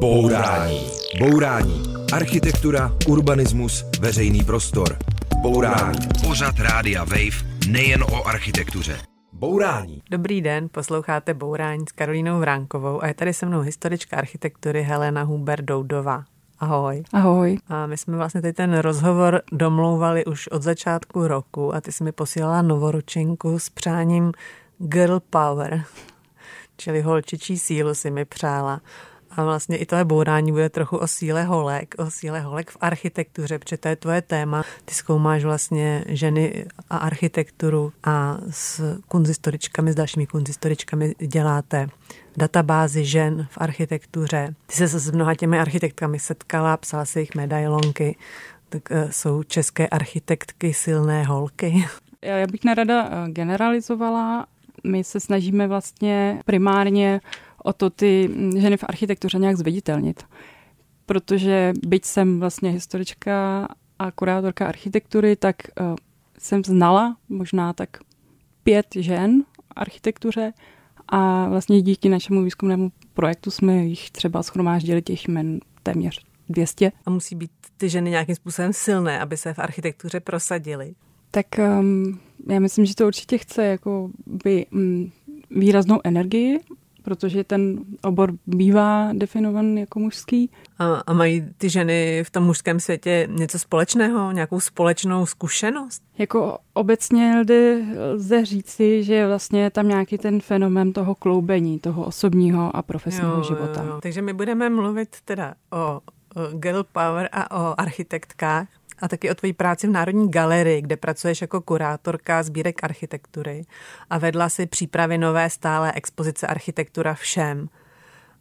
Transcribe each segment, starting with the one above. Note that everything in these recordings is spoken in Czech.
Bourání. Bourání. Architektura, urbanismus, veřejný prostor. Bourání. Pořad Rádia Wave nejen o architektuře. Bourání. Dobrý den, posloucháte Bourání s Karolínou Vránkovou a je tady se mnou historička architektury Helena Huber Doudová. Ahoj. Ahoj. A my jsme vlastně teď ten rozhovor domlouvali už od začátku roku a ty jsi mi posílala novoručinku s přáním Girl Power, čili holčičí sílu si mi přála. A vlastně i tohle bourání bude trochu o síle holek, o síle holek v architektuře, protože to je tvoje téma. Ty zkoumáš vlastně ženy a architekturu a s kunzistoričkami, s dalšími kunzistoričkami děláte databázy žen v architektuře. Ty se s mnoha těmi architektkami setkala, psala si jich medailonky, tak eh, jsou české architektky silné holky. Já bych nerada eh, generalizovala. My se snažíme vlastně primárně o to ty ženy v architektuře nějak zviditelnit. Protože byť jsem vlastně historička a kurátorka architektury, tak uh, jsem znala možná tak pět žen v architektuře a vlastně díky našemu výzkumnému projektu jsme jich třeba schromáždili těch jmen téměř 200. A musí být ty ženy nějakým způsobem silné, aby se v architektuře prosadily? Tak um, já myslím, že to určitě chce jako by um, výraznou energii protože ten obor bývá definovan jako mužský. A, a mají ty ženy v tom mužském světě něco společného, nějakou společnou zkušenost? Jako obecně lze, lze říci, že vlastně je tam nějaký ten fenomén toho kloubení, toho osobního a profesního jo, života. Jo, jo. Takže my budeme mluvit teda o, o girl power a o architektkách a taky o tvojí práci v Národní galerii, kde pracuješ jako kurátorka sbírek architektury a vedla si přípravy nové stále expozice Architektura všem.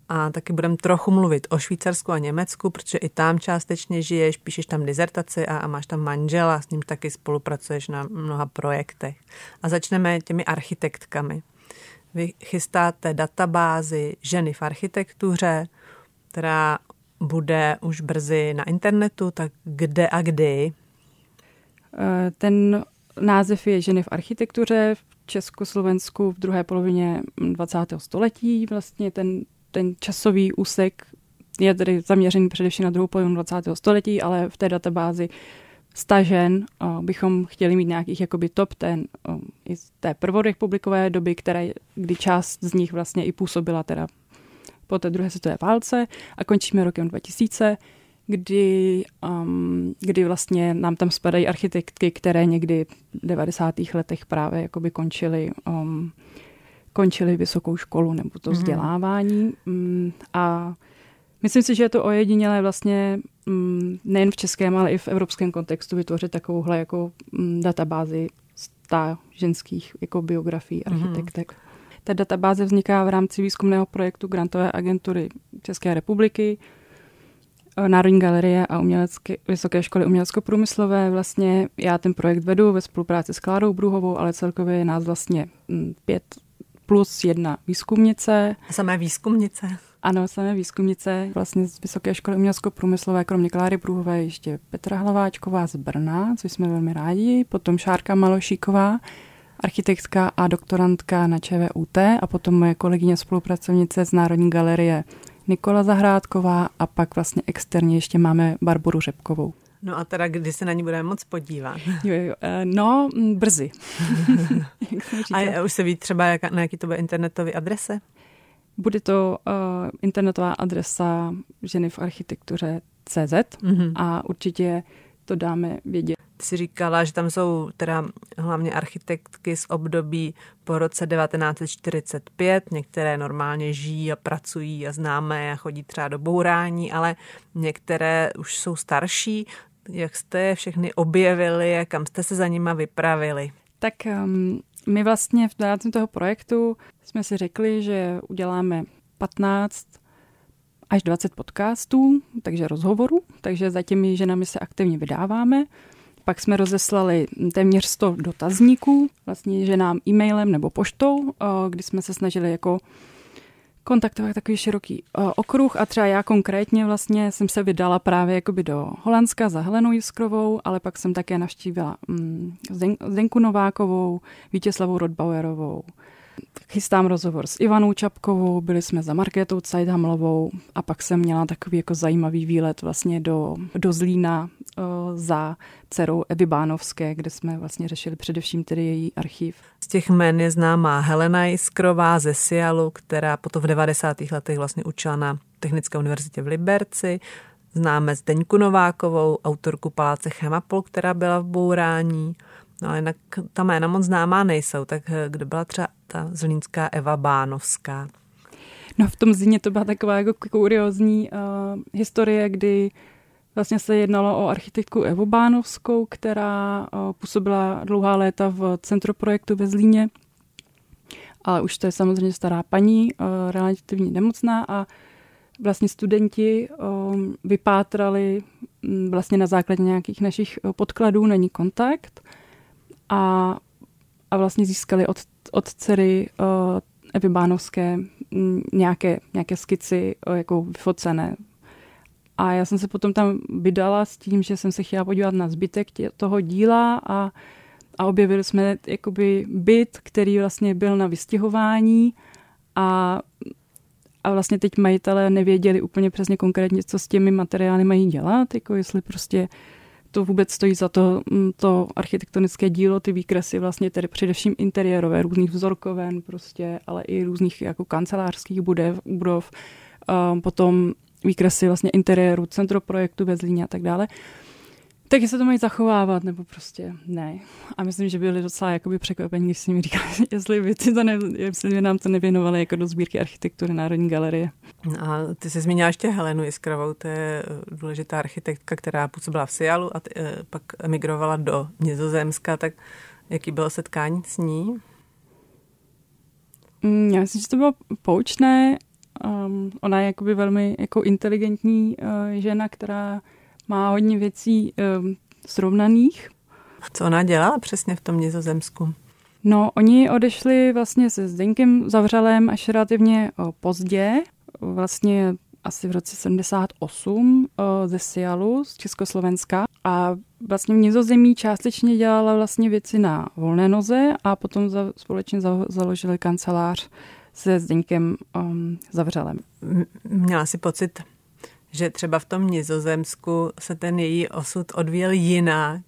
A taky budeme trochu mluvit o Švýcarsku a Německu, protože i tam částečně žiješ, píšeš tam dizertaci a, a máš tam manžela, s ním taky spolupracuješ na mnoha projektech. A začneme těmi architektkami. Vy chystáte databázi ženy v architektuře, která bude už brzy na internetu, tak kde a kdy? Eh, ten název je Ženy v architektuře v Československu v druhé polovině 20. století. Vlastně ten, ten časový úsek je tedy zaměřený především na druhou polovinu 20. století, ale v té databázi stažen bychom chtěli mít nějakých jakoby top ten um, i z té prvorepublikové doby, které, kdy část z nich vlastně i působila teda po té druhé světové válce a končíme rokem 2000, kdy, um, kdy vlastně nám tam spadají architektky, které někdy v 90. letech právě jakoby končily um, končili vysokou školu nebo to mm-hmm. vzdělávání. Um, a myslím si, že je to ojedinělé vlastně um, nejen v českém, ale i v evropském kontextu vytvořit takovouhle jako um, databázi sta ženských jako biografií mhm. architektek. Mm-hmm. Ta databáze vzniká v rámci výzkumného projektu Grantové agentury České republiky, eh, Národní galerie a umělecké, Vysoké školy umělecko-průmyslové. Vlastně já ten projekt vedu ve spolupráci s Klárou Bruhovou, ale celkově je nás vlastně hm, pět plus jedna výzkumnice. A samé výzkumnice? Ano, samé výzkumnice vlastně z Vysoké školy umělecko-průmyslové, kromě Kláry Bruhové ještě Petra Hlaváčková z Brna, což jsme velmi rádi, potom Šárka Malošíková, architektka a doktorantka na ČVUT a potom moje kolegyně spolupracovnice z Národní galerie Nikola Zahrádková a pak vlastně externě ještě máme Barboru Řepkovou. No a teda kdy se na ní budeme moc podívat? Jo, jo, eh, no, brzy. a už se ví třeba, jak, na jaký to bude internetový adrese? Bude to uh, internetová adresa ženy v architektuře CZ mm-hmm. a určitě to dáme vědět. Jsi říkala, že tam jsou teda hlavně architektky z období po roce 1945, některé normálně žijí a pracují a známe a chodí třeba do bourání, ale některé už jsou starší. Jak jste je všechny objevili a kam jste se za nima vypravili? Tak um, my vlastně v rámci toho projektu jsme si řekli, že uděláme 15 až 20 podcastů, takže rozhovorů, takže za těmi ženami se aktivně vydáváme. Pak jsme rozeslali téměř 100 dotazníků, vlastně ženám e-mailem nebo poštou, eh, kdy jsme se snažili jako kontaktovat takový široký eh, okruh. A třeba já konkrétně vlastně jsem se vydala právě jakoby do Holandska za Helenou Jiskrovou, ale pak jsem také navštívila mm, Zdenku Novákovou, Vítězslavou Rodbauerovou, chystám rozhovor s Ivanou Čapkovou, byli jsme za Markétou Cajdhamlovou a pak jsem měla takový jako zajímavý výlet vlastně do, do Zlína uh, za dcerou Evy Bánovské, kde jsme vlastně řešili především tedy její archiv. Z těch jmen je známá Helena Jiskrová ze Sialu, která potom v 90. letech vlastně učila na Technické univerzitě v Liberci. Známe Zdeňku Novákovou, autorku Paláce Chemapol, která byla v Bourání. No ale jinak ta jména moc známá nejsou, tak kdo byla třeba ta zlínská Eva Bánovská? No v tom zině to byla taková jako kuriozní uh, historie, kdy vlastně se jednalo o architektku Evu Bánovskou, která uh, působila dlouhá léta v centru projektu ve Zlíně, ale už to je samozřejmě stará paní, uh, relativně nemocná a vlastně studenti um, vypátrali um, vlastně na základě nějakých našich podkladů, není kontakt a, a vlastně získali od, od dcery uh, Evy Bánovské um, nějaké, nějaké skici uh, jako vyfocené. A já jsem se potom tam vydala s tím, že jsem se chtěla podívat na zbytek tě, toho díla a, a objevili jsme jakoby byt, který vlastně byl na vystěhování a a vlastně teď majitelé nevěděli úplně přesně konkrétně, co s těmi materiály mají dělat, jako jestli prostě to vůbec stojí za to, mm, to architektonické dílo, ty výkresy vlastně tedy především interiérové, různých vzorkoven prostě, ale i různých jako kancelářských budov, budov potom výkresy vlastně interiéru, centroprojektu ve Zlíně a tak dále. Tak se to mají zachovávat, nebo prostě ne. A myslím, že byli docela jakoby překvapení, když si mi říkali, jestli by, ty to ne, jestli by nám to nevěnovali jako do sbírky architektury Národní galerie. A ty jsi zmínila ještě Helenu Jiskrovou, to je eh, důležitá architektka, která působila v Sialu a t, eh, pak emigrovala do Nizozemska, tak jaký bylo setkání s ní? Mm, já myslím, že to bylo poučné. Um, ona je jakoby velmi jako inteligentní uh, žena, která má hodně věcí um, srovnaných. Co ona dělala přesně v tom Nizozemsku? No, oni odešli vlastně se Zdeňkem Zavřelém až relativně pozdě, vlastně asi v roce 78 o, ze Sialu z Československa a vlastně v Nizozemí částečně dělala vlastně věci na volné noze a potom za, společně za, založili kancelář se Zdeňkem um, Zavřelem. Měla si pocit, že třeba v tom Nizozemsku se ten její osud odvíjel jinak,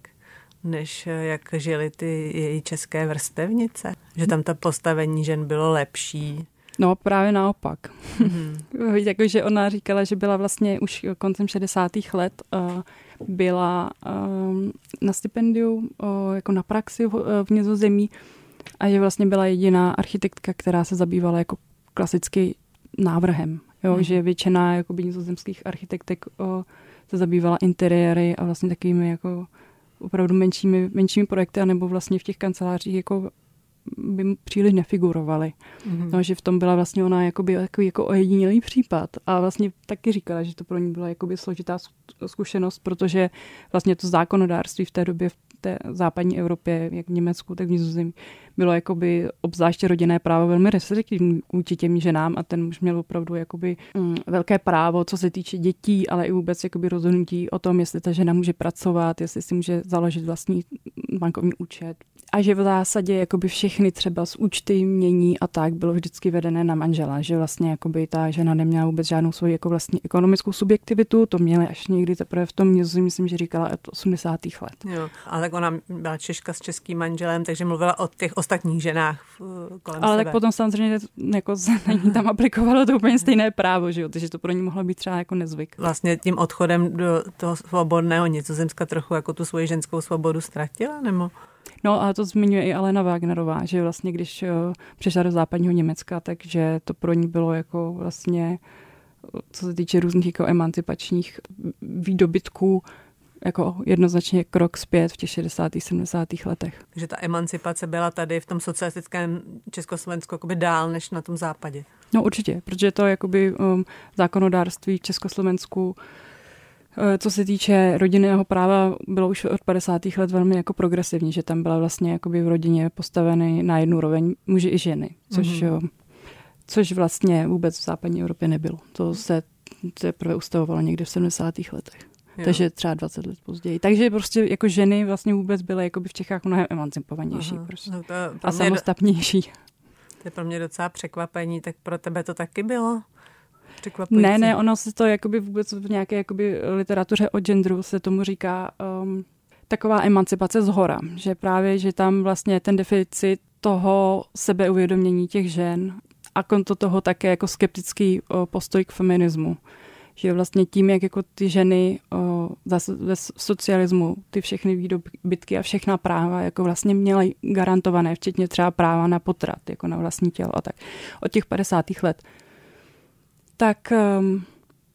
než jak žili ty její české vrstevnice? Že tam ta postavení žen bylo lepší? No právě naopak. Mm-hmm. Jakože ona říkala, že byla vlastně už koncem 60. let uh, byla uh, na stipendiu uh, jako na praxi v, uh, v Nizozemí a že vlastně byla jediná architektka, která se zabývala jako klasicky návrhem Jo, hmm. že většina jakoby, nizozemských architektek o, se zabývala interiéry a vlastně takovými jako opravdu menšími, menšími projekty, anebo vlastně v těch kancelářích jako by příliš nefigurovaly. Mm-hmm. No, že v tom byla vlastně ona jakoby, jako, jako ojedinělý případ. A vlastně taky říkala, že to pro ní byla jakoby složitá zkušenost, protože vlastně to zákonodárství v té době v té západní Evropě, jak v Německu, tak v Nizozemí, bylo jakoby obzvláště rodinné právo velmi restriktivní vůči těm ženám a ten muž měl opravdu jakoby mm, velké právo, co se týče dětí, ale i vůbec jakoby rozhodnutí o tom, jestli ta žena může pracovat, jestli si může založit vlastní bankovní účet, a že v zásadě jakoby všechny třeba z účty mění a tak bylo vždycky vedené na manžela, že vlastně jakoby ta žena neměla vůbec žádnou svoji jako vlastní ekonomickou subjektivitu, to měli až někdy teprve v tom Nizozemí, myslím, že říkala od 80. let. Jo, ale tak ona byla Češka s českým manželem, takže mluvila o těch ostatních ženách kolem Ale sebe. tak potom samozřejmě jako na ní tam aplikovalo to úplně stejné právo, že jo? takže to pro ní mohlo být třeba jako nezvyk. Vlastně tím odchodem do toho svobodného Nizozemska trochu jako tu svoji ženskou svobodu ztratila, nebo? No a to zmiňuje i Alena Wagnerová, že vlastně když uh, přišla do západního Německa, takže to pro ní bylo jako vlastně, co se týče různých jako emancipačních výdobytků, jako jednoznačně krok zpět v těch 60. 70. letech. Takže ta emancipace byla tady v tom socialistickém Československu jakoby dál než na tom západě. No určitě, protože to jakoby um, zákonodárství v Československu Eh, co se týče rodinného práva, bylo už od 50. let velmi jako progresivní, že tam byla vlastně jakoby v rodině postaveny na jednu roveň muži i ženy, což, mm-hmm. což vlastně vůbec v západní Evropě nebylo. To se teprve ustavovalo někde v 70. letech. Jo. Takže třeba 20 let později. Takže prostě jako ženy vlastně vůbec byly jako v Čechách mnohem emancipovanější prostě. No to a samostatnější. To je pro mě docela překvapení, tak pro tebe to taky bylo? Překvapující. Ne, ne, ono se to jakoby vůbec v nějaké jakoby literatuře o genderu se tomu říká um, taková emancipace z hora, že právě, že tam vlastně ten deficit toho sebeuvědomění těch žen a konto toho také jako skeptický postoj k feminismu. Že vlastně tím, jak jako ty ženy zase ve socialismu ty všechny výdobytky a všechna práva jako vlastně měly garantované, včetně třeba práva na potrat, jako na vlastní tělo a tak od těch 50. let. Tak um,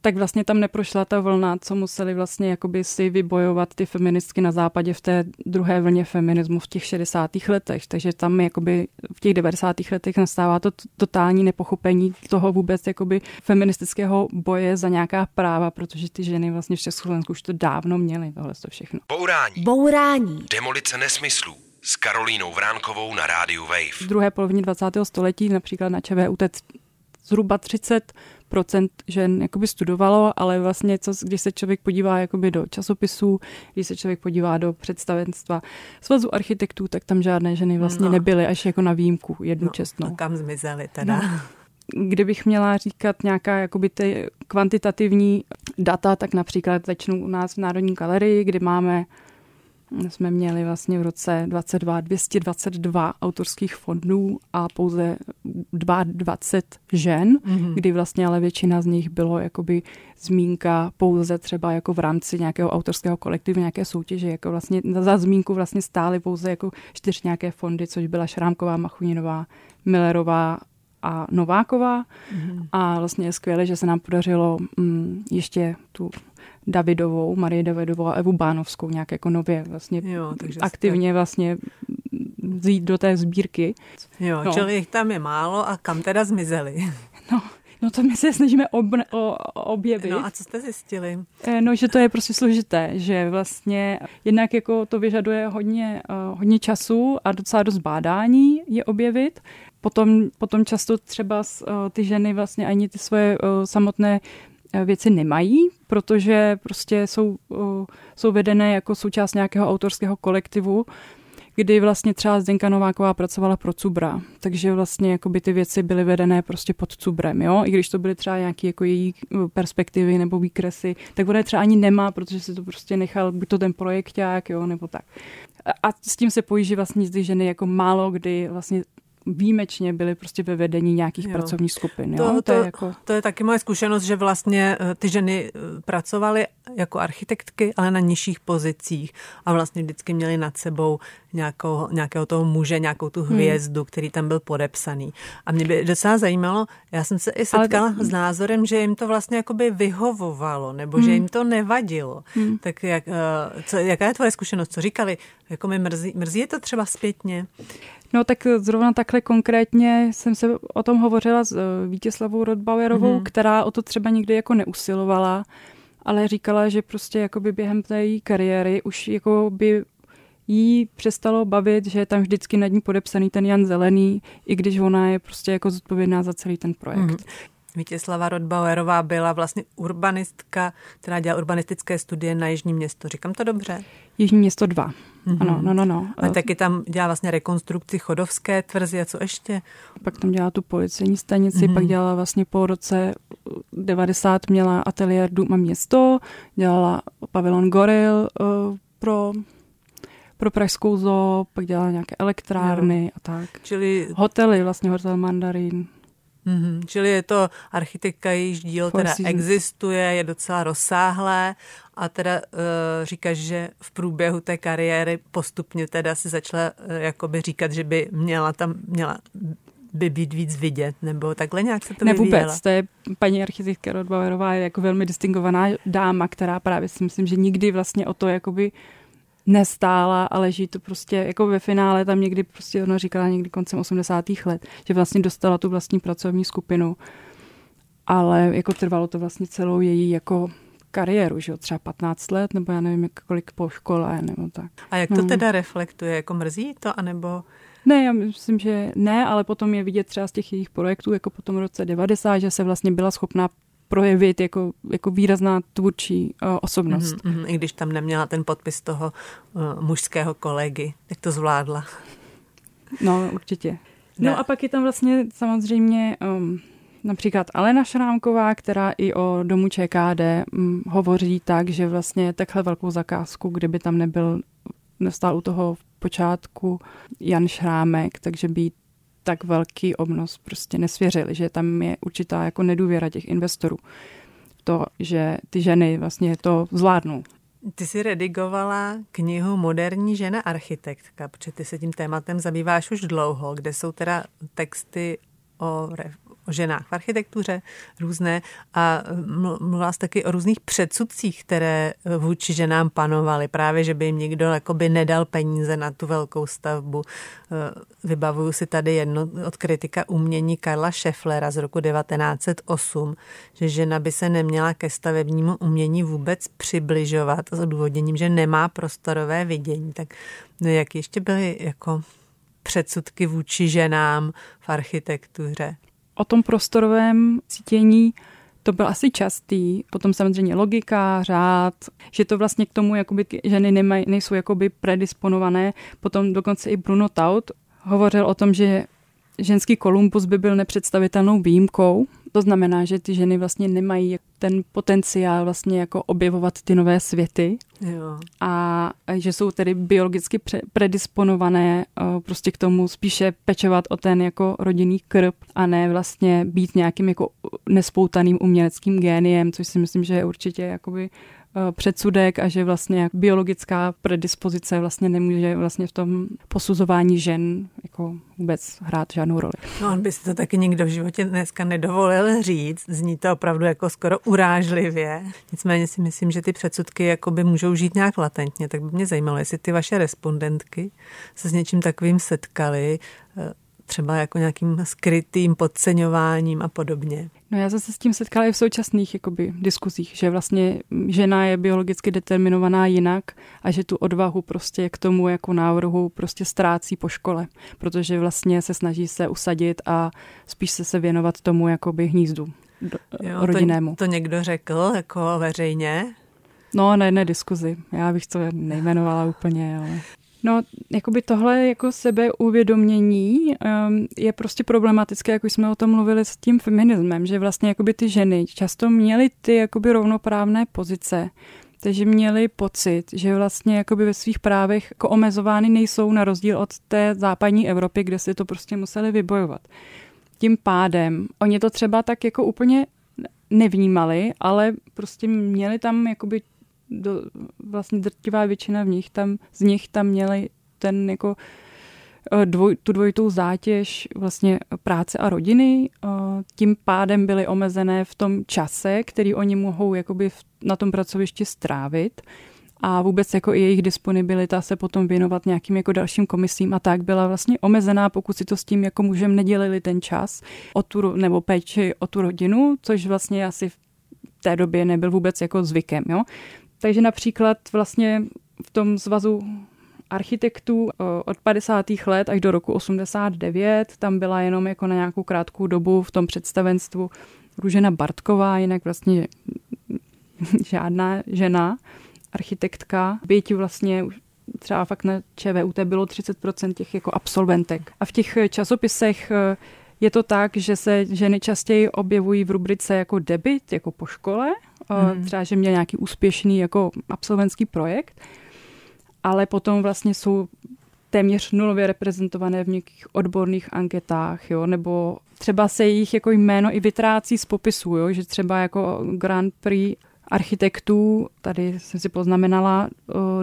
tak vlastně tam neprošla ta vlna, co museli vlastně jakoby si vybojovat ty feministky na západě v té druhé vlně feminismu v těch 60. letech. Takže tam jakoby v těch 90. letech nastává to totální nepochopení toho vůbec jakoby feministického boje za nějaká práva, protože ty ženy vlastně v Československu už to dávno měly, tohle to všechno. Bourání. Bourání. Demolice nesmyslů s Karolínou Vránkovou na rádiu Wave. V druhé polovině 20. století například na ČVUT zhruba 30 procent žen jakoby studovalo, ale vlastně, co, když se člověk podívá jakoby do časopisů, když se člověk podívá do představenstva svazu architektů, tak tam žádné ženy vlastně no. nebyly, až jako na výjimku, jednu no, čestnou. A kam zmizely teda? No. Kdybych měla říkat nějaká jakoby ty kvantitativní data, tak například začnu u nás v Národní galerii, kdy máme jsme měli vlastně v roce 22 222 autorských fondů a pouze 22 žen, mm-hmm. kdy vlastně ale většina z nich bylo jakoby zmínka pouze třeba jako v rámci nějakého autorského kolektivu, nějaké soutěže, jako vlastně za zmínku vlastně stály pouze jako čtyři nějaké fondy, což byla Šrámková, Machuninová, Millerová a Nováková. Mm-hmm. A vlastně je skvělé, že se nám podařilo mm, ještě tu Davidovou, Marie Davidovou a Evu Bánovskou nějak jako nově vlastně jo, takže aktivně jste... vlastně vzít do té sbírky. Jo, no. čili jich tam je málo a kam teda zmizeli? No, No to my se snažíme ob, o, objevit. No a co jste zjistili? Eh, no, že to je prostě složité, že vlastně jednak jako to vyžaduje hodně, uh, hodně času a docela dost bádání je objevit. Potom, potom často třeba uh, ty ženy vlastně ani ty svoje samotné věci nemají, protože prostě jsou, jsou vedené jako součást nějakého autorského kolektivu, kdy vlastně třeba Zdenka Nováková pracovala pro Cubra, takže vlastně jako by ty věci byly vedené prostě pod Cubrem, jo, i když to byly třeba nějaké jako její perspektivy nebo výkresy, tak ona je třeba ani nemá, protože si to prostě nechal, buď to ten projekták, jo, nebo tak. A s tím se pojíží vlastně ty ženy jako málo kdy vlastně výjimečně byly prostě ve vedení nějakých jo. pracovních skupin. Jo? To, to, to, je jako... to je taky moje zkušenost, že vlastně eh, ty ženy eh, pracovaly jako architektky, ale na nižších pozicích a vlastně vždycky měli nad sebou nějakou, nějakého toho muže, nějakou tu hmm. hvězdu, hmm. který tam byl podepsaný. A mě by docela zajímalo, já jsem se i setkala ale... s názorem, že jim to vlastně jakoby vyhovovalo, nebo hmm. že jim to nevadilo. Hmm. Tak jak, eh, co, jaká je tvoje zkušenost? Co říkali? Jako mi mrzí, mrzí je to třeba zpětně? No tak zrovna takhle konkrétně jsem se o tom hovořila s eh, Vítězslavou Rodbauerovou, mm-hmm. která o to třeba nikdy jako neusilovala, ale říkala, že prostě jakoby během té její kariéry už jako by jí přestalo bavit, že je tam vždycky nad ní podepsaný ten Jan Zelený, i když ona je prostě jako zodpovědná za celý ten projekt. Mm-hmm. Vítězslava Rodbauerová byla vlastně urbanistka, která dělala urbanistické studie na Jižní město. Říkám to dobře? Jižní město 2. Mm-hmm. Ano, no, no, no. A taky tam dělá vlastně rekonstrukci chodovské tvrzy a co ještě? Pak tam dělá tu policejní stanici, mm-hmm. pak dělala vlastně po roce 90 měla ateliér Dům a město, dělala pavilon Goril uh, pro pro Pražskou zoo, pak dělala nějaké elektrárny jo. a tak. Čili... Hotely, vlastně hotel Mandarin. Mm-hmm. Čili je to architektka, jejíž díl teda existuje, je docela rozsáhlé a teda uh, říkáš, že v průběhu té kariéry postupně teda si začala uh, jakoby říkat, že by měla tam, měla by být víc vidět, nebo takhle nějak se to Ne vůbec, to je paní architektka Rodbauerová je jako velmi distingovaná dáma, která právě si myslím, že nikdy vlastně o to jakoby nestála, ale že to prostě jako ve finále tam někdy prostě ona říkala někdy koncem 80. let, že vlastně dostala tu vlastní pracovní skupinu, ale jako trvalo to vlastně celou její jako kariéru, že jo, třeba 15 let, nebo já nevím, kolik po škole, nebo tak. A jak to no. teda reflektuje, jako mrzí to, anebo... Ne, já myslím, že ne, ale potom je vidět třeba z těch jejich projektů, jako po tom roce 90, že se vlastně byla schopná projevit jako, jako výrazná tvůrčí uh, osobnost. Mm-hmm, I když tam neměla ten podpis toho uh, mužského kolegy, jak to zvládla? No, určitě. No a pak je tam vlastně samozřejmě um, například Alena Šrámková, která i o domu ČKD um, hovoří tak, že vlastně takhle velkou zakázku, kdyby tam nebyl, nestál u toho v počátku Jan Šrámek, takže by tak velký obnos prostě nesvěřili, že tam je určitá jako nedůvěra těch investorů. To, že ty ženy vlastně to zvládnou. Ty jsi redigovala knihu Moderní žena architektka, protože ty se tím tématem zabýváš už dlouho, kde jsou teda texty o o ženách v architektuře různé a mluvila jsi taky o různých předsudcích, které vůči ženám panovaly. Právě, že by jim někdo jakoby nedal peníze na tu velkou stavbu. Eh, vybavuju si tady jedno od kritika umění Karla Schefflera z roku 1908, že žena by se neměla ke stavebnímu umění vůbec přibližovat s odůvodněním, že nemá prostorové vidění. Tak no, jak ještě byly jako předsudky vůči ženám v architektuře? O tom prostorovém cítění to byl asi častý. Potom samozřejmě logika, řád, že to vlastně k tomu jakoby ženy nemaj, nejsou jakoby predisponované. Potom dokonce i Bruno Taut hovořil o tom, že ženský Kolumbus by byl nepředstavitelnou výjimkou. To znamená, že ty ženy vlastně nemají ten potenciál vlastně jako objevovat ty nové světy. Jo. A že jsou tedy biologicky predisponované eh, prostě k tomu spíše pečovat o ten jako rodinný krb a ne vlastně být nějakým jako nespoutaným uměleckým géniem, což si myslím, že je určitě jakoby předsudek a že vlastně biologická predispozice vlastně nemůže vlastně v tom posuzování žen jako vůbec hrát žádnou roli. No on by si to taky nikdo v životě dneska nedovolil říct. Zní to opravdu jako skoro urážlivě. Nicméně si myslím, že ty předsudky jako by můžou žít nějak latentně. Tak by mě zajímalo, jestli ty vaše respondentky se s něčím takovým setkali, eh, třeba jako nějakým skrytým podceňováním a podobně. No já zase s tím setkala i v současných jakoby, diskuzích, že vlastně žena je biologicky determinovaná jinak a že tu odvahu prostě k tomu jako návrhu prostě ztrácí po škole, protože vlastně se snaží se usadit a spíš se se věnovat tomu jakoby hnízdu jo, rodinnému. To, to někdo řekl jako veřejně? No, na jedné diskuzi. Já bych to nejmenovala úplně, ale... No, jakoby tohle jako sebeuvědomění um, je prostě problematické, jako jsme o tom mluvili s tím feminismem, že vlastně jakoby ty ženy často měly ty jakoby rovnoprávné pozice, takže měli pocit, že vlastně jakoby ve svých právech jako omezovány nejsou na rozdíl od té západní Evropy, kde si to prostě museli vybojovat. Tím pádem oni to třeba tak jako úplně nevnímali, ale prostě měli tam jakoby do, vlastně drtivá většina v nich tam, z nich tam měli ten jako eh, dvoj, tu dvojitou zátěž vlastně práce a rodiny, eh, tím pádem byly omezené v tom čase, který oni mohou jakoby na tom pracovišti strávit a vůbec jako i jejich disponibilita se potom věnovat nějakým jako dalším komisím a tak byla vlastně omezená, pokud si to s tím jako mužem nedělili ten čas o tu, nebo péči o tu rodinu, což vlastně asi v té době nebyl vůbec jako zvykem. Jo? Takže například vlastně v tom zvazu architektů eh, od 50. let až do roku 89, tam byla jenom jako na nějakou krátkou dobu v tom představenstvu Růžena Bartková, jinak vlastně žádná žena, architektka. Byť vlastně třeba fakt na ČVUT bylo 30% těch jako absolventek. A v těch časopisech eh, je to tak, že se ženy častěji objevují v rubrice jako debit, jako po škole, mm. třeba, že měl nějaký úspěšný jako absolventský projekt, ale potom vlastně jsou téměř nulově reprezentované v nějakých odborných anketách, jo, nebo třeba se jejich jako jméno i vytrácí z popisu, jo, že třeba jako Grand Prix architektů, tady jsem si poznamenala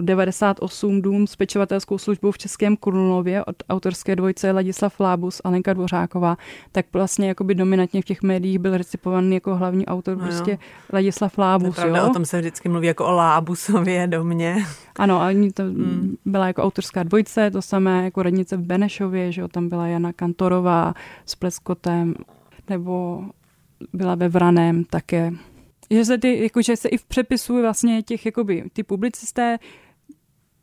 98 dům s pečovatelskou službou v Českém Krunově od autorské dvojce Ladislav Lábus a Lenka Dvořáková, tak vlastně jakoby dominantně v těch médiích byl recipovaný jako hlavní autor no prostě Ladislav Lábus. pravda, jo? o tom se vždycky mluví jako o Lábusově domě. Ano, a to mm. byla jako autorská dvojce, to samé jako radnice v Benešově, že jo, tam byla Jana Kantorová s Pleskotem, nebo byla ve Vraném také že se, ty, jako, že se i v přepisu vlastně těch, jakoby, ty publicisté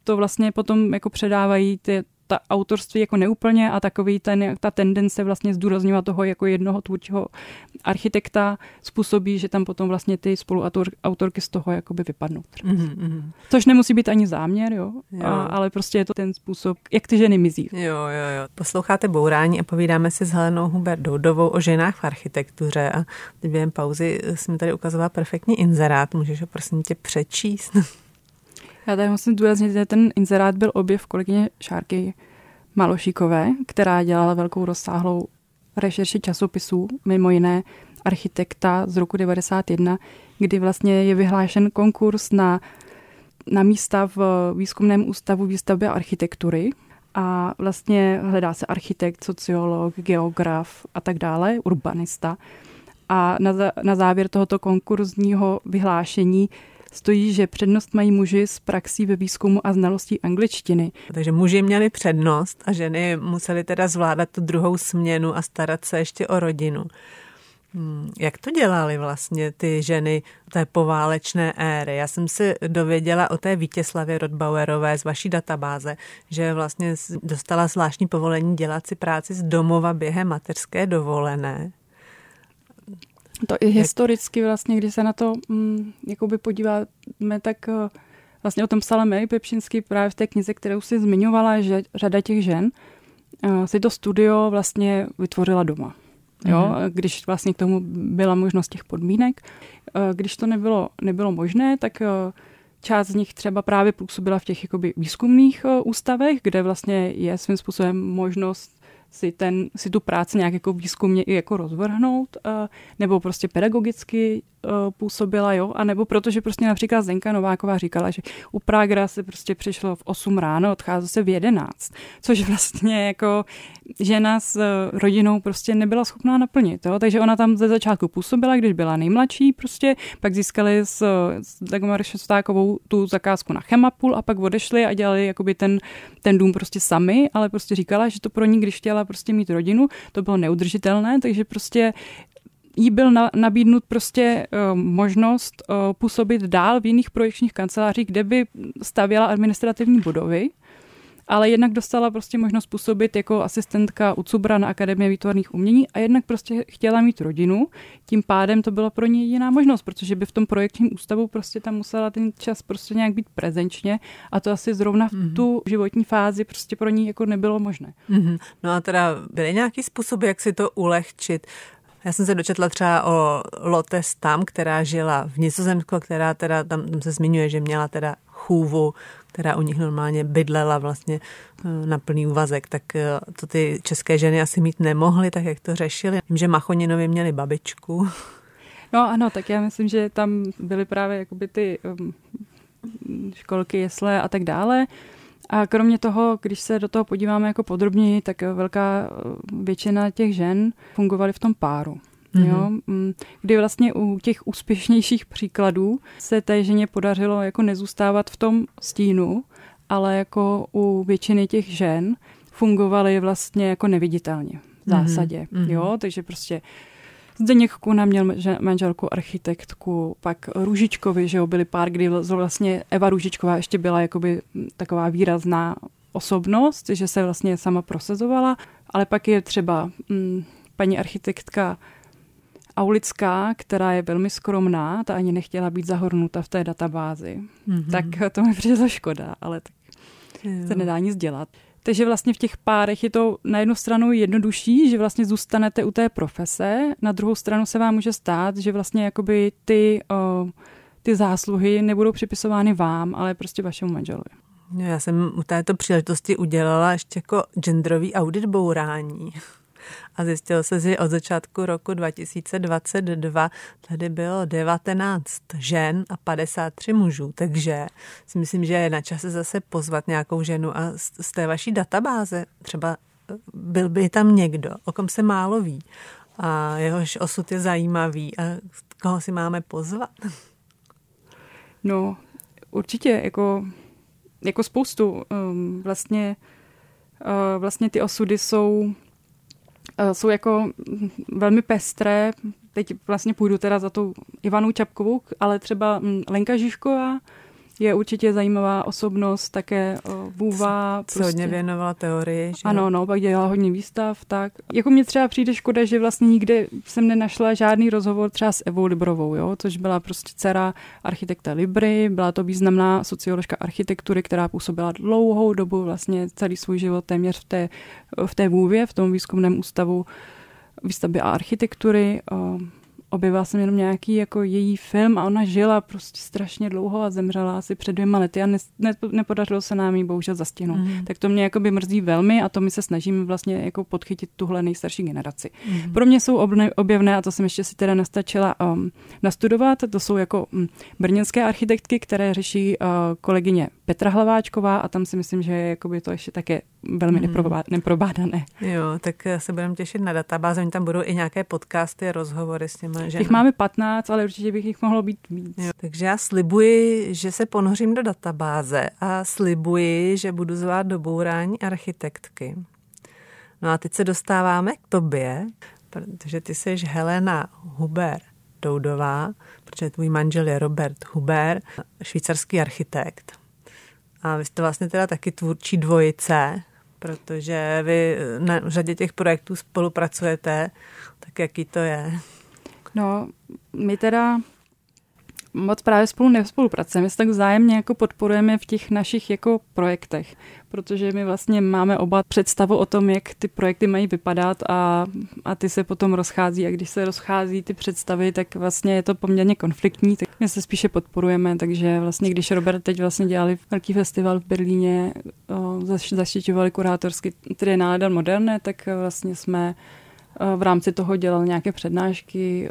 to vlastně potom jako předávají ty, ta autorství jako neúplně a takový ten, ta tendence vlastně zdůrazňovat toho jako jednoho tvůrčího architekta způsobí, že tam potom vlastně ty spoluautorky z toho jakoby vypadnou. Mm-hmm. Což nemusí být ani záměr, jo, jo. A, ale prostě je to ten způsob, jak ty ženy mizí. Jo, jo, jo. Posloucháte Bourání a povídáme si s Helenou Hubert Doudovou o ženách v architektuře a během pauzy jsme tady ukazovala perfektní inzerát. Můžeš ho prosím tě přečíst? Já tady musím důraznit, že ten inzerát byl objev kolegyně Šárky Malošíkové, která dělala velkou rozsáhlou rešerši časopisů, mimo jiné architekta z roku 91, kdy vlastně je vyhlášen konkurs na, na místa v výzkumném ústavu výstavby architektury a vlastně hledá se architekt, sociolog, geograf a tak dále, urbanista. A na, na závěr tohoto konkurzního vyhlášení stojí, že přednost mají muži s praxí ve výzkumu a znalostí angličtiny. Takže muži měli přednost a ženy museli teda zvládat tu druhou směnu a starat se ještě o rodinu. Hmm, jak to dělali vlastně ty ženy té poválečné éry? Já jsem si dověděla o té Vítěslavě Rodbauerové z vaší databáze, že vlastně dostala zvláštní povolení dělat si práci z domova během mateřské dovolené. To i historicky vlastně, když se na to mm, jakoby podíváme, tak uh, vlastně o tom psala Mary Pepšinsky právě v té knize, kterou si zmiňovala, že řada těch žen uh, si to studio vlastně vytvořila doma. Jo, mm-hmm. když vlastně k tomu byla možnost těch podmínek. Když to nebylo, nebylo možné, tak část z nich třeba právě působila v těch jakoby výzkumných ústavech, kde vlastně je svým způsobem možnost si, ten, si tu práci nějak jako výzkumně i jako rozvrhnout, uh, nebo prostě pedagogicky uh, působila, jo, a nebo protože prostě například Zenka Nováková říkala, že u Pragra se prostě přišlo v 8 ráno, odcházelo se v 11, což vlastně jako žena s uh, rodinou prostě nebyla schopná naplnit, jo, takže ona tam ze začátku působila, když byla nejmladší prostě, pak získali s, s Dagmar Šestákovou tu zakázku na Chemapul a pak odešli a dělali jakoby ten, ten dům prostě sami, ale prostě říkala, že to pro ní, když chtěla prostě mít rodinu, to bylo neudržitelné, takže prostě jí byl na, nabídnut prostě uh, možnost uh, působit dál v jiných projekčních kancelářích, kde by stavěla administrativní budovy, ale jednak dostala prostě možnost působit jako asistentka u Cubra na Akademii výtvarných umění a jednak prostě chtěla mít rodinu. Tím pádem to byla pro ně jediná možnost, protože by v tom projekčním ústavu prostě tam musela ten čas prostě nějak být prezenčně a to asi zrovna v mm-hmm. tu životní fázi prostě pro ní jako nebylo možné. Mm-hmm. No a teda byly nějaký způsoby, jak si to ulehčit? Já jsem se dočetla třeba o Lotte Stam, která žila v Nizozemsku, která teda tam, tam se zmiňuje, že měla teda chůvu, která u nich normálně bydlela vlastně eh, na plný úvazek, tak eh, to ty české ženy asi mít nemohly, tak jak to řešili. Vím, že Machoninovi měli babičku. No ano, tak já myslím, že tam byly právě jakoby ty um, školky, jesle a tak dále. A kromě toho, když se do toho podíváme jako podrobněji, tak velká eh, většina těch žen fungovaly v tom páru. Mm-hmm. Jo, mm, kdy vlastně u těch úspěšnějších příkladů se té ženě podařilo jako nezůstávat v tom stínu, ale jako u většiny těch žen fungovaly vlastně jako neviditelně v mhm. zásadě. Mm-hmm. Jo, takže prostě Zdeněk Kuna měl manželku architektku, pak Růžičkovi, že jo, byly pár, kdy vlastně Eva Růžičková ještě byla jakoby taková výrazná osobnost, že se vlastně sama prosazovala, ale pak je třeba mm, paní architektka Aulická, která je velmi skromná, ta ani nechtěla být zahornuta v té databázi. Mm-hmm. Tak to mi přišlo škoda, ale tak jo. se nedá nic dělat. Takže vlastně v těch párech je to na jednu stranu jednodušší, že vlastně zůstanete u té profese, na druhou stranu se vám může stát, že vlastně jakoby ty, o, ty zásluhy nebudou připisovány vám, ale prostě vašemu manželovi. Já jsem u této příležitosti udělala ještě jako genderový audit bourání a zjistilo se, že od začátku roku 2022 tady bylo 19 žen a 53 mužů, takže si myslím, že je na čase zase pozvat nějakou ženu a z té vaší databáze třeba eh, byl by tam někdo, o kom se málo ví a jehož osud je zajímavý a koho si máme pozvat? No, určitě, jako, jako spoustu. Um, vlastně, uh, vlastně ty osudy jsou jsou jako velmi pestré. Teď vlastně půjdu teda za tou Ivanou Čapkovou, ale třeba hm, Lenka Žižková, je určitě zajímavá osobnost, také vůva. Se prostě. hodně věnovala teorii. Že? Ano, no, pak dělala hodně výstav, tak. Jako mě třeba přijde škoda, že vlastně nikde jsem nenašla žádný rozhovor třeba s Evou Librovou, jo, což byla prostě dcera architekta Libry, byla to významná socioložka architektury, která působila dlouhou dobu, vlastně celý svůj život téměř v té, v té vůvě, v tom výzkumném ústavu výstavby a architektury objevila jsem jenom nějaký jako její film a ona žila prostě strašně dlouho a zemřela asi před dvěma lety a ne, ne, nepodařilo se nám ji bohužel zastihnout. Mm. Tak to mě jakoby mrzí velmi a to my se snažíme vlastně jako podchytit tuhle nejstarší generaci. Mm. Pro mě jsou obne, objevné, a to jsem ještě si teda nestačila um, nastudovat, to jsou jako um, brněnské architektky, které řeší uh, kolegyně Petra Hlaváčková a tam si myslím, že jakoby to ještě také velmi mm. neprobádané. Jo, tak se budeme těšit na databáze. Oni tam budou i nějaké podcasty, rozhovory s těma ženami. Těch máme 15, ale určitě bych jich mohlo být víc. Jo, takže já slibuji, že se ponořím do databáze a slibuji, že budu zvát do bourání architektky. No a teď se dostáváme k tobě, protože ty jsi Helena Huber Doudová, protože tvůj manžel je Robert Huber, švýcarský architekt. A vy jste vlastně teda taky tvůrčí dvojice, protože vy na řadě těch projektů spolupracujete, tak jaký to je? No, my teda moc právě spolu nespolupracujeme, my se tak vzájemně jako podporujeme v těch našich jako projektech, protože my vlastně máme oba představu o tom, jak ty projekty mají vypadat a, a ty se potom rozchází. A když se rozchází ty představy, tak vlastně je to poměrně konfliktní, tak my se spíše podporujeme, takže vlastně když Robert teď vlastně dělali velký festival v Berlíně, zaštiťovali kurátorsky tedy nálada moderné, tak vlastně jsme v rámci toho dělal nějaké přednášky,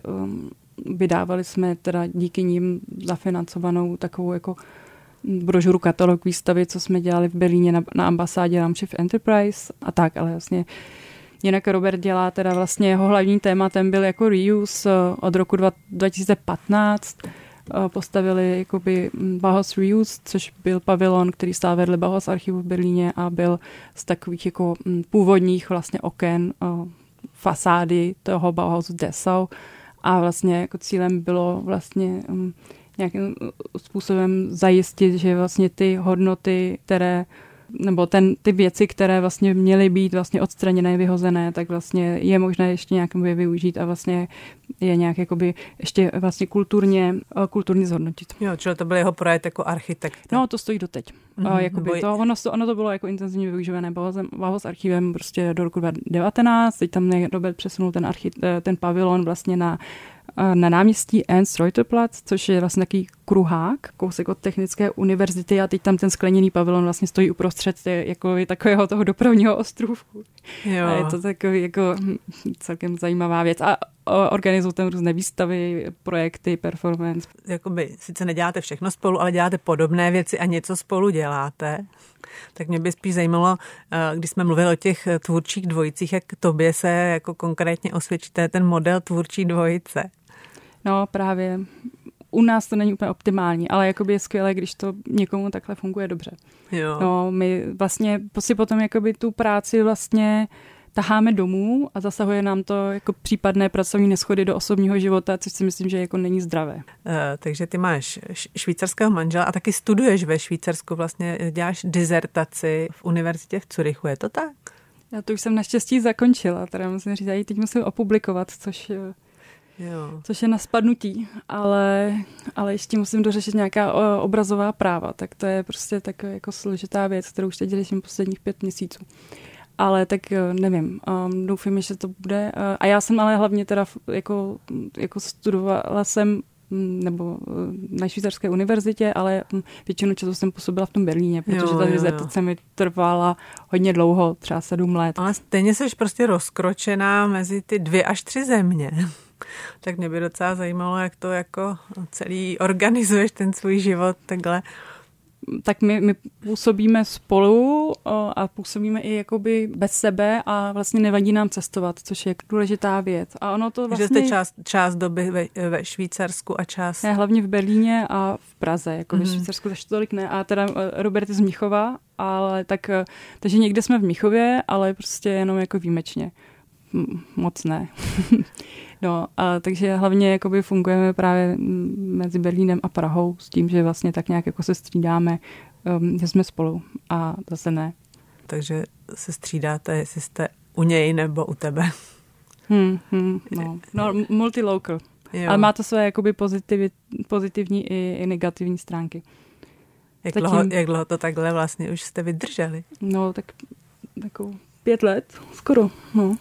vydávali jsme teda díky ním zafinancovanou takovou jako brožuru katalog výstavy, co jsme dělali v Berlíně na, na ambasádě v Enterprise a tak, ale vlastně Jinak Robert dělá teda vlastně jeho hlavním tématem byl jako reuse uh, od roku 2015 uh, postavili jakoby Bauhaus Reuse, což byl pavilon, který stál vedle Bauhaus archivu v Berlíně a byl z takových jako mm, původních vlastně oken uh, fasády toho Bauhausu Dessau a vlastně jako cílem bylo vlastně um, nějakým způsobem zajistit, že vlastně ty hodnoty, které nebo ten, ty věci, které vlastně měly být vlastně odstraněné, vyhozené, tak vlastně je možné ještě nějak využít a vlastně je nějak jakoby ještě vlastně kulturně, uh, kulturně zhodnotit. Jo, čili to byl jeho projekt jako architekt. No, to stojí doteď. Mm-hmm. jakoby to, ono, ono, to bylo jako intenzivně využívané s archivem prostě do roku 2019, teď tam Robert přesunul ten, archi, eh, ten pavilon vlastně na na náměstí Ernst Reuterplatz, což je vlastně takový kruhák, kousek od Technické univerzity a teď tam ten skleněný pavilon vlastně stojí uprostřed jako takového toho dopravního ostrůvku. Jo. A je to takový jako hm, celkem zajímavá věc. A organizují tam různé výstavy, projekty, performance. Jakoby sice neděláte všechno spolu, ale děláte podobné věci a něco spolu děláte. Tak mě by spíš zajímalo, eh, když jsme mluvili o těch tvůrčích dvojicích, jak tobě se jako konkrétně osvědčíte ten model tvůrčí dvojice. No právě u nás to není úplně optimální, ale jakoby je skvělé, když to někomu takhle funguje dobře. Jo. No, my vlastně si potom jakoby tu práci vlastně taháme domů a zasahuje nám to jako případné pracovní neschody do osobního života, což si myslím, že jako není zdravé. Uh, takže ty máš švýcarského manžela a taky studuješ ve Švýcarsku, vlastně děláš dizertaci v univerzitě v Curychu, je to tak? Já to už jsem naštěstí zakončila, teda musím říct, já teď musím opublikovat, což eh, Jo. což je na spadnutí, ale, ale ještě musím dořešit nějaká obrazová práva, tak to je prostě tak jako složitá věc, kterou už teď řeším posledních pět měsíců. Ale tak eh, nevím, um, doufám, že to bude. Uh, a já jsem ale hlavně teda jako, jako studovala jsem mm, nebo eh, na švýcarské univerzitě, ale mm, většinu času jsem působila v tom Berlíně, protože jo, ta dizertace mi trvala hodně dlouho, třeba sedm let. Ale stejně jsi prostě rozkročená mezi ty dvě až tři země. Tak mě by docela zajímalo, jak to jako celý organizuješ ten svůj život takhle. Tak my, my působíme spolu a působíme i jakoby bez sebe a vlastně nevadí nám cestovat, což je důležitá věc. A ono to vlastně... Že jste část, část doby ve, ve Švýcarsku a část... Ne, hlavně v Berlíně a v Praze, jako mm-hmm. ve mhm. Švýcarsku takže tolik ne. A teda eh, Robert je z Mnichova, ale tak, eh, takže někde jsme v Mnichově, ale prostě jenom jako výjimečně moc ne. no, a, takže hlavně jakoby fungujeme právě mezi Berlínem a Prahou s tím, že vlastně tak nějak jako se střídáme, um, že jsme spolu a zase ne. Takže se střídáte, jestli jste u něj nebo u tebe. Hmm, hmm, no. no, multilocal. Jo. Ale má to své jakoby pozitiv, pozitivní i, i negativní stránky. Jak, Zatím, dlouho, jak dlouho to takhle vlastně už jste vydrželi? No, tak jako pět let, skoro, no.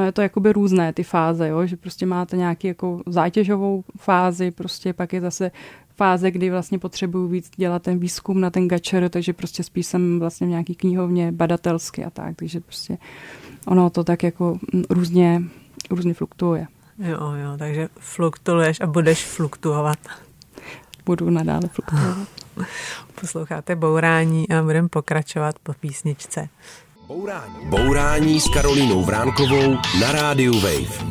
Je to jakoby různé ty fáze, jo? že prostě máte nějaký jako zátěžovou fázi, prostě pak je zase fáze, kdy vlastně potřebuju víc dělat ten výzkum na ten gačer, takže prostě spíš jsem vlastně v nějaký knihovně badatelsky a tak, takže prostě ono to tak jako různě, různě fluktuuje. Jo, jo, takže fluktuuješ a budeš fluktuovat. Budu nadále fluktuovat. Posloucháte Bourání a budeme pokračovat po písničce. Bourání. Bourání s Karolínou Vránkovou na rádiu Wave.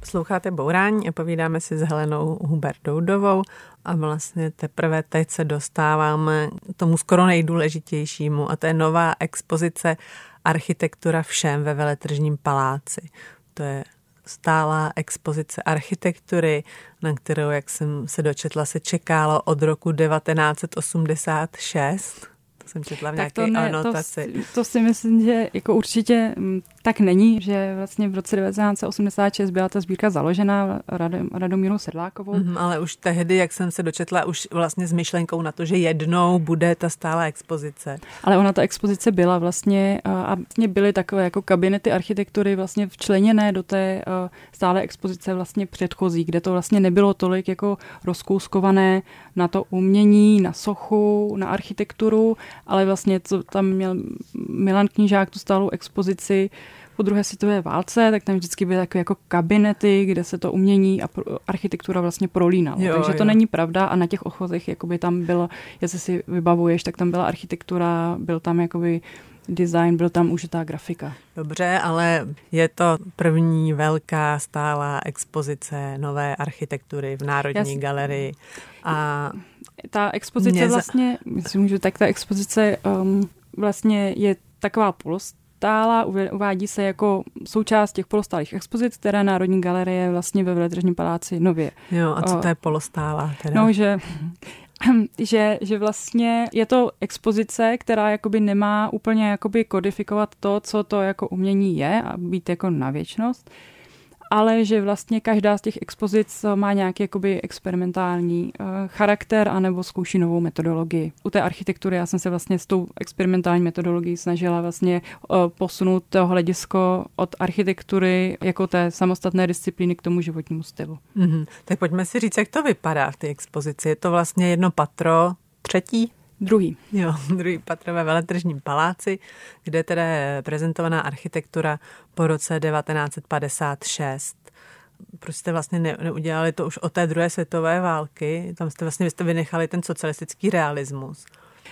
Posloucháte Bourání a povídáme si s Helenou Hubert Doudovou a vlastně teprve teď se dostáváme k tomu skoro nejdůležitějšímu a to je nová expozice Architektura všem ve Veletržním paláci. To je stálá expozice architektury, na kterou, jak jsem se dočetla, se čekalo od roku 1986 jsem četla v nějaké ne, anotaci. To, to si myslím, že jako určitě mm, tak není, že vlastně v roce 1986 byla ta sbírka založena Radom, Radomíru Sedlákovou. Mm, ale už tehdy, jak jsem se dočetla, už vlastně s myšlenkou na to, že jednou bude ta stála expozice. Ale ona ta expozice byla vlastně a vlastně byly takové jako kabinety architektury vlastně včleněné do té stále expozice vlastně předchozí, kde to vlastně nebylo tolik jako rozkouskované na to umění, na sochu, na architekturu, ale vlastně co tam měl Milan Knížák tu stálou expozici po druhé světové válce, tak tam vždycky byly takové jako kabinety, kde se to umění a architektura vlastně prolínalo. Jo, Takže to jo. není pravda a na těch ochozech jakoby tam bylo, jestli si vybavuješ, tak tam byla architektura, byl tam jakoby design, byl tam užitá grafika. Dobře, ale je to první velká stálá expozice nové architektury v Národní Jas... galerii. A ta expozice mě vlastně, myslím, že tak ta expozice um, vlastně je taková polostála, uvádí se jako součást těch polostálých expozic, které Národní galerie vlastně ve Veletržním paláci nově. Jo, a co to je polostála? Teda? No, že že, že vlastně je to expozice, která jakoby nemá úplně jakoby kodifikovat to, co to jako umění je a být jako na věčnost, ale že vlastně každá z těch expozic má nějaký jakoby experimentální uh, charakter anebo zkouší novou metodologii. U té architektury já jsem se vlastně s tou experimentální metodologií snažila vlastně uh, posunout to hledisko od architektury jako té samostatné disciplíny k tomu životnímu stylu. Mm-hmm. Tak pojďme si říct, jak to vypadá v té expozici. Je to vlastně jedno patro, třetí Druhý. Jo, druhý patro ve veletržním paláci, kde teda je prezentovaná architektura po roce 1956. Proč jste vlastně ne, neudělali to už od té druhé světové války? Tam jste vlastně jste vynechali ten socialistický realismus.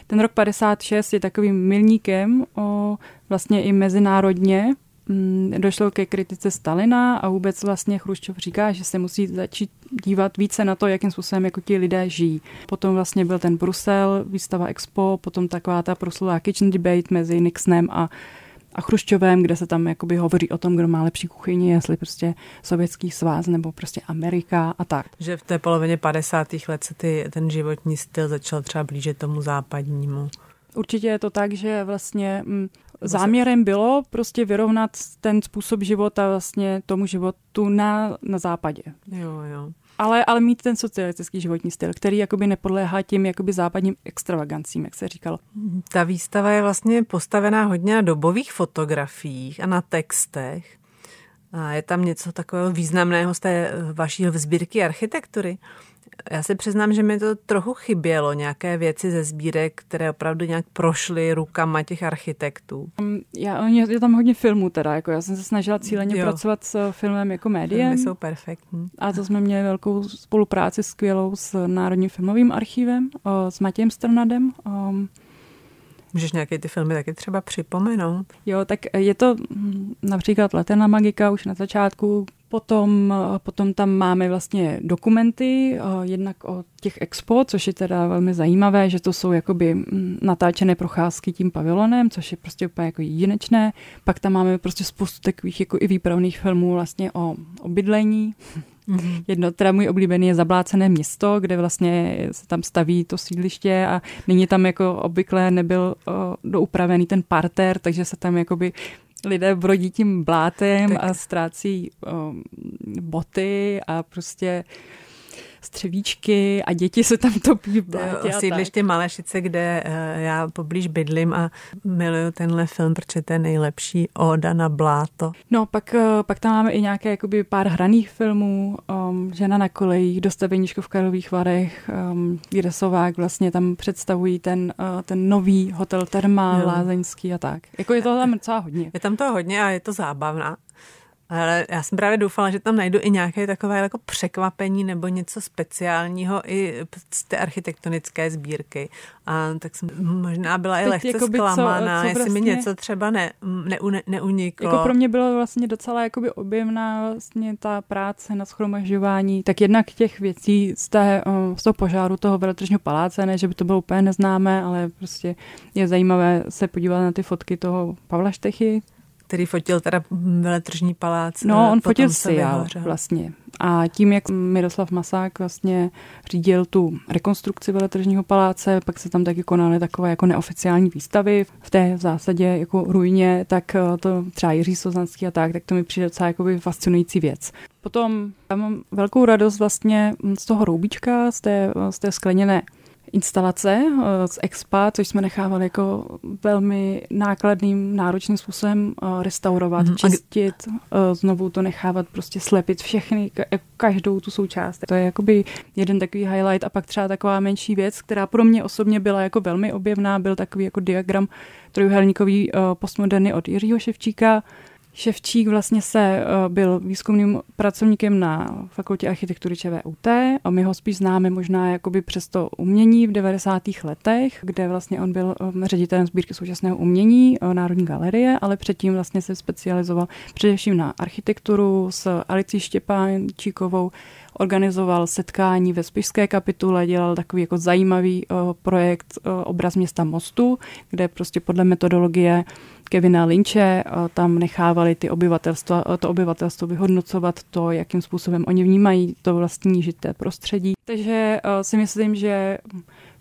Ten rok 56 je takovým milníkem o, vlastně i mezinárodně, došlo ke kritice Stalina a vůbec vlastně Chruščov říká, že se musí začít dívat více na to, jakým způsobem jako ti lidé žijí. Potom vlastně byl ten Brusel, výstava Expo, potom taková ta proslulá kitchen debate mezi Nixonem a a Chruščovem, kde se tam jakoby hovoří o tom, kdo má lepší kuchyni, jestli prostě sovětský svaz nebo prostě Amerika a tak. Že v té polovině 50. let se ty, ten životní styl začal třeba blížit tomu západnímu. Určitě je to tak, že vlastně mm, záměrem bylo prostě vyrovnat ten způsob života vlastně tomu životu na, na západě. Jo, jo. Ale, ale mít ten socialistický životní styl, který jakoby nepodléhá tím jakoby západním extravagancím, jak se říkalo. Ta výstava je vlastně postavená hodně na dobových fotografiích a na textech. A je tam něco takového významného z té vaší sbírky architektury. Já se přiznám, že mi to trochu chybělo, nějaké věci ze sbírek, které opravdu nějak prošly rukama těch architektů. Já, je tam hodně filmů teda, jako já jsem se snažila cíleně jo. pracovat s filmem jako médiem. Filmy jsou perfektní. A to jsme měli velkou spolupráci skvělou s Národním filmovým archivem, s Matějem Strnadem. Můžeš nějaké ty filmy taky třeba připomenout? Jo, tak je to hm, například Letena magika už na začátku, Potom, potom tam máme vlastně dokumenty, eh, jednak o těch expo, což je teda velmi zajímavé, že to jsou jakoby hm, natáčené procházky tím pavilonem, což je prostě úplně jako jedinečné. Pak tam máme prostě spoustu takových jako i výpravných filmů vlastně o, o bydlení. Mm-hmm. Jedno, teda můj oblíbený je Zablácené město, kde vlastně se tam staví to sídliště a nyní tam jako obvykle nebyl o, doupravený ten parter, takže se tam jakoby lidé brodí tím blátem tak. a ztrácí o, boty a prostě střevíčky a děti se tam topí v blátě. Sídliště Malešice, kde eh, já poblíž bydlím a miluju tenhle film, protože to je nejlepší Oda na bláto. No, pak, eh, pak tam máme i nějaké jakoby pár hraných filmů, um, Žena na kolejích, Dostaveníčko v Karlových Varech, um, kde Sovák vlastně tam představují ten, uh, ten nový hotel Terma, no. lázeňský a tak. Jako je to tam docela hodně. Je tam to hodně a je to zábavná. Ale já jsem právě doufala, že tam najdu i nějaké takové jako překvapení nebo něco speciálního i z té architektonické sbírky. A tak jsem možná byla Teď i lehce zklamaná, co, co jestli mi vlastně- něco třeba ne, ne, ne, neuniklo. Jako pro mě bylo vlastně docela jakoby objemná vlastně ta práce na schromažďování. Tak jednak těch věcí z, té, z toho požáru toho veletržního paláce, ne, že by to bylo úplně neznámé, ale prostě je zajímavé se podívat na ty fotky toho Pavla Štechy, který fotil teda veletržní palác. No, eh, on fotil já vlastně. A tím, jak Miroslav Masák vlastně řídil tu rekonstrukci veletržního paláce, pak se tam taky konaly takové jako neoficiální výstavy v té v zásadě jako ruině, tak eh, to třeba Jiří Sozanský a tak, tak to mi přijde docela jako fascinující věc. Potom já mám velkou radost vlastně z toho roubíčka, z té, z té skleněné instalace eh, z Expa, což jsme nechávali jako velmi nákladným, náročným způsobem eh, restaurovat, mm-hmm. čistit, eh, znovu to nechávat prostě slepit všechny, každou tu součást. To je jakoby jeden takový highlight a pak třeba taková menší věc, která pro mě osobně byla jako velmi objevná, byl takový jako diagram trojuhelníkový postmoderny od Jiřího Ševčíka, Ševčík vlastně se byl výzkumným pracovníkem na fakultě architektury ČVUT a my ho spíš známe možná jakoby přes to umění v 90. letech, kde vlastně on byl ředitelem sbírky současného umění Národní galerie, ale předtím vlastně se specializoval především na architekturu s Alicí Štěpánčíkovou, organizoval setkání ve Spišské kapitule, dělal takový jako zajímavý projekt Obraz města Mostu, kde prostě podle metodologie Kevina Lynche, tam nechávali ty obyvatelstva, to obyvatelstvo vyhodnocovat to, jakým způsobem oni vnímají to vlastní žité prostředí. Takže si myslím, že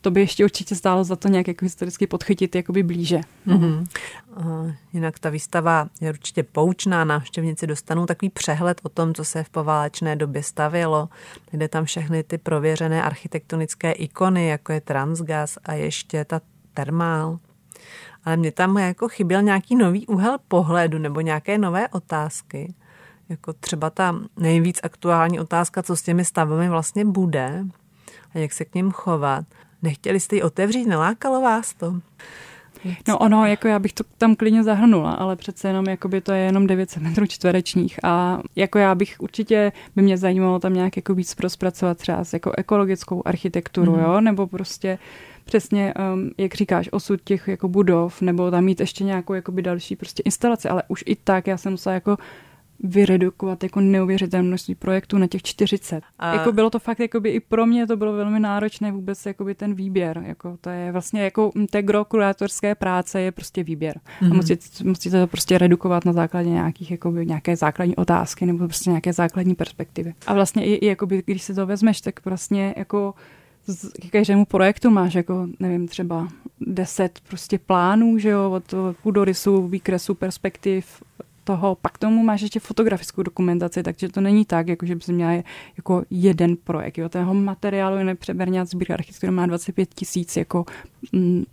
to by ještě určitě stálo za to nějak jako historicky podchytit jakoby blíže. Mm-hmm. Jinak ta výstava je určitě poučná, návštěvníci dostanou takový přehled o tom, co se v poválečné době stavilo, kde tam všechny ty prověřené architektonické ikony, jako je Transgas a ještě ta termál ale mě tam jako chyběl nějaký nový úhel pohledu nebo nějaké nové otázky. Jako třeba ta nejvíc aktuální otázka, co s těmi stavami vlastně bude a jak se k ním chovat. Nechtěli jste ji otevřít, nelákalo vás to? No ono, jako já bych to tam klidně zahrnula, ale přece jenom jakoby to je jenom 900 metrů čtverečních a jako já bych určitě by mě zajímalo tam nějak jako víc prospracovat třeba s jako ekologickou architekturu, mm. jo, nebo prostě přesně, um, jak říkáš, osud těch jako budov, nebo tam mít ještě nějakou jakoby další prostě instalaci, ale už i tak já jsem musela jako vyredukovat jako neuvěřitelné množství projektů na těch 40. A... Jako bylo to fakt, jakoby i pro mě to bylo velmi náročné vůbec jakoby ten výběr. Jako to je vlastně jako té gro kurátorské práce je prostě výběr. Mm-hmm. A mhm. musíte, musíte to prostě redukovat na základě nějakých jakoby, nějaké základní otázky nebo prostě nějaké základní perspektivy. A vlastně i, i jakoby, když si to vezmeš, tak vlastně jako k každému projektu máš jako, nevím, třeba deset prostě plánů, že jo, od půdorysu, výkresu, perspektiv, toho, pak tomu máš ještě fotografickou dokumentaci, takže to není tak, jako že bys měla jako jeden projekt. Jo. Tého materiálu je nepřeberně sbírka architektury má 25 tisíc jako mm,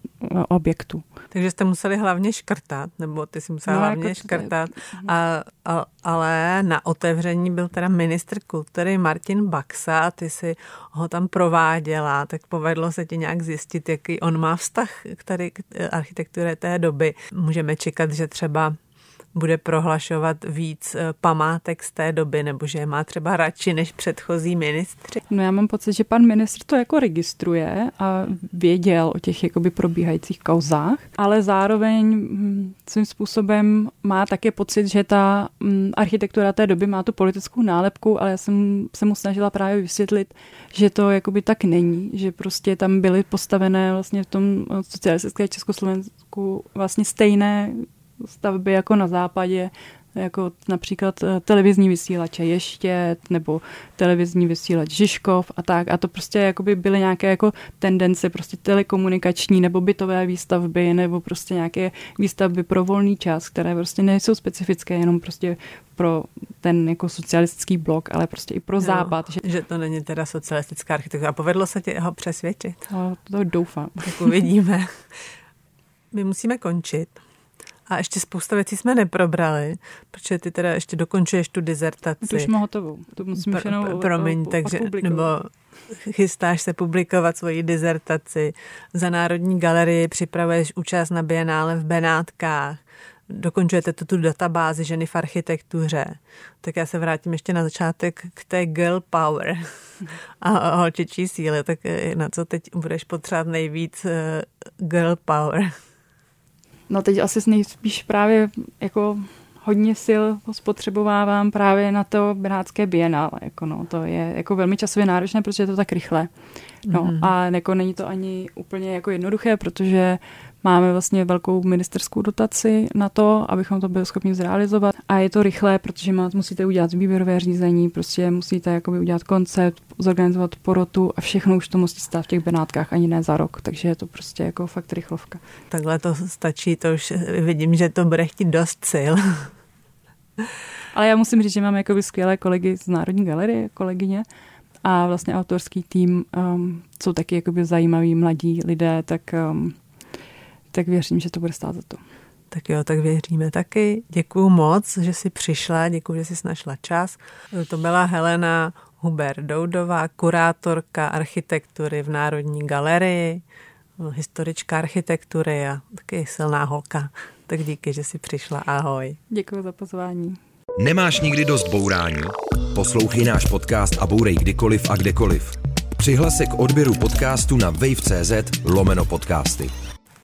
objektů. Takže jste museli hlavně škrtat, nebo ty si musela no, hlavně jako škrtat. A, a, ale na otevření byl teda ministr kultury Martin Baxa a ty si ho tam prováděla, tak povedlo se ti nějak zjistit, jaký on má vztah k tady k architektuře té doby. Můžeme čekat, že třeba bude prohlašovat víc eh, památek z té doby, nebo že je má třeba radši než předchozí ministři? No já mám pocit, že pan ministr to jako registruje a věděl o těch jakoby probíhajících kauzách, ale zároveň hm, svým způsobem má také pocit, že ta hm, architektura té doby má tu politickou nálepku, ale já jsem se mu snažila právě vysvětlit, že to jakoby tak není, že prostě tam byly postavené vlastně v tom socialistické Československu vlastně stejné stavby jako na západě, jako například eh, televizní vysílače Ještět nebo televizní vysílač Žižkov a tak. A to prostě jakoby byly nějaké jako tendence prostě telekomunikační nebo bytové výstavby nebo prostě nějaké výstavby pro volný čas, které prostě nejsou specifické jenom prostě pro ten jako socialistický blok, ale prostě i pro no, západ. Že... že to není teda socialistická architektura. Povedlo se ti ho přesvědčit? No, to doufám. Tak uvidíme. My musíme končit. A ještě spousta věcí jsme neprobrali, protože ty teda ještě dokončuješ tu dizertaci. To už mám hotovou. To musím Pr- jenom Promiň, takže, nebo chystáš se publikovat svoji dizertaci. Za Národní galerii připravuješ účast na bienále v Benátkách. Dokončujete tu, tu databázi ženy v architektuře. Tak já se vrátím ještě na začátek k té girl power a holčičí síly. Tak na co teď budeš potřebovat nejvíc eh, girl power? No teď asi nejspíš právě jako hodně sil spotřebovávám právě na to Benátské bienále. Jako no, to je jako velmi časově náročné, protože je to tak rychle. No mm. a jako není to ani úplně jako jednoduché, protože Máme vlastně velkou ministerskou dotaci na to, abychom to byli schopni zrealizovat. A je to rychlé, protože má, musíte udělat výběrové řízení, prostě musíte jakoby udělat koncept, zorganizovat porotu a všechno už to musí stát v těch Benátkách ani ne za rok. Takže je to prostě jako fakt rychlovka. Takhle to stačí, to už vidím, že to bude chtít dost sil. Ale já musím říct, že mám jakoby skvělé kolegy z Národní galerie, kolegyně, a vlastně autorský tým um, jsou taky jakoby zajímaví mladí lidé, tak um, tak věřím, že to bude stát za to. Tak jo, tak věříme taky. Děkuju moc, že jsi přišla, děkuji, že jsi našla čas. To byla Helena Huber Doudová, kurátorka architektury v Národní galerii, historička architektury a taky silná holka. Tak díky, že jsi přišla. Ahoj. Děkuji za pozvání. Nemáš nikdy dost bourání? Poslouchej náš podcast a bourej kdykoliv a kdekoliv. Přihlas se k odběru podcastu na wave.cz lomeno podcasty.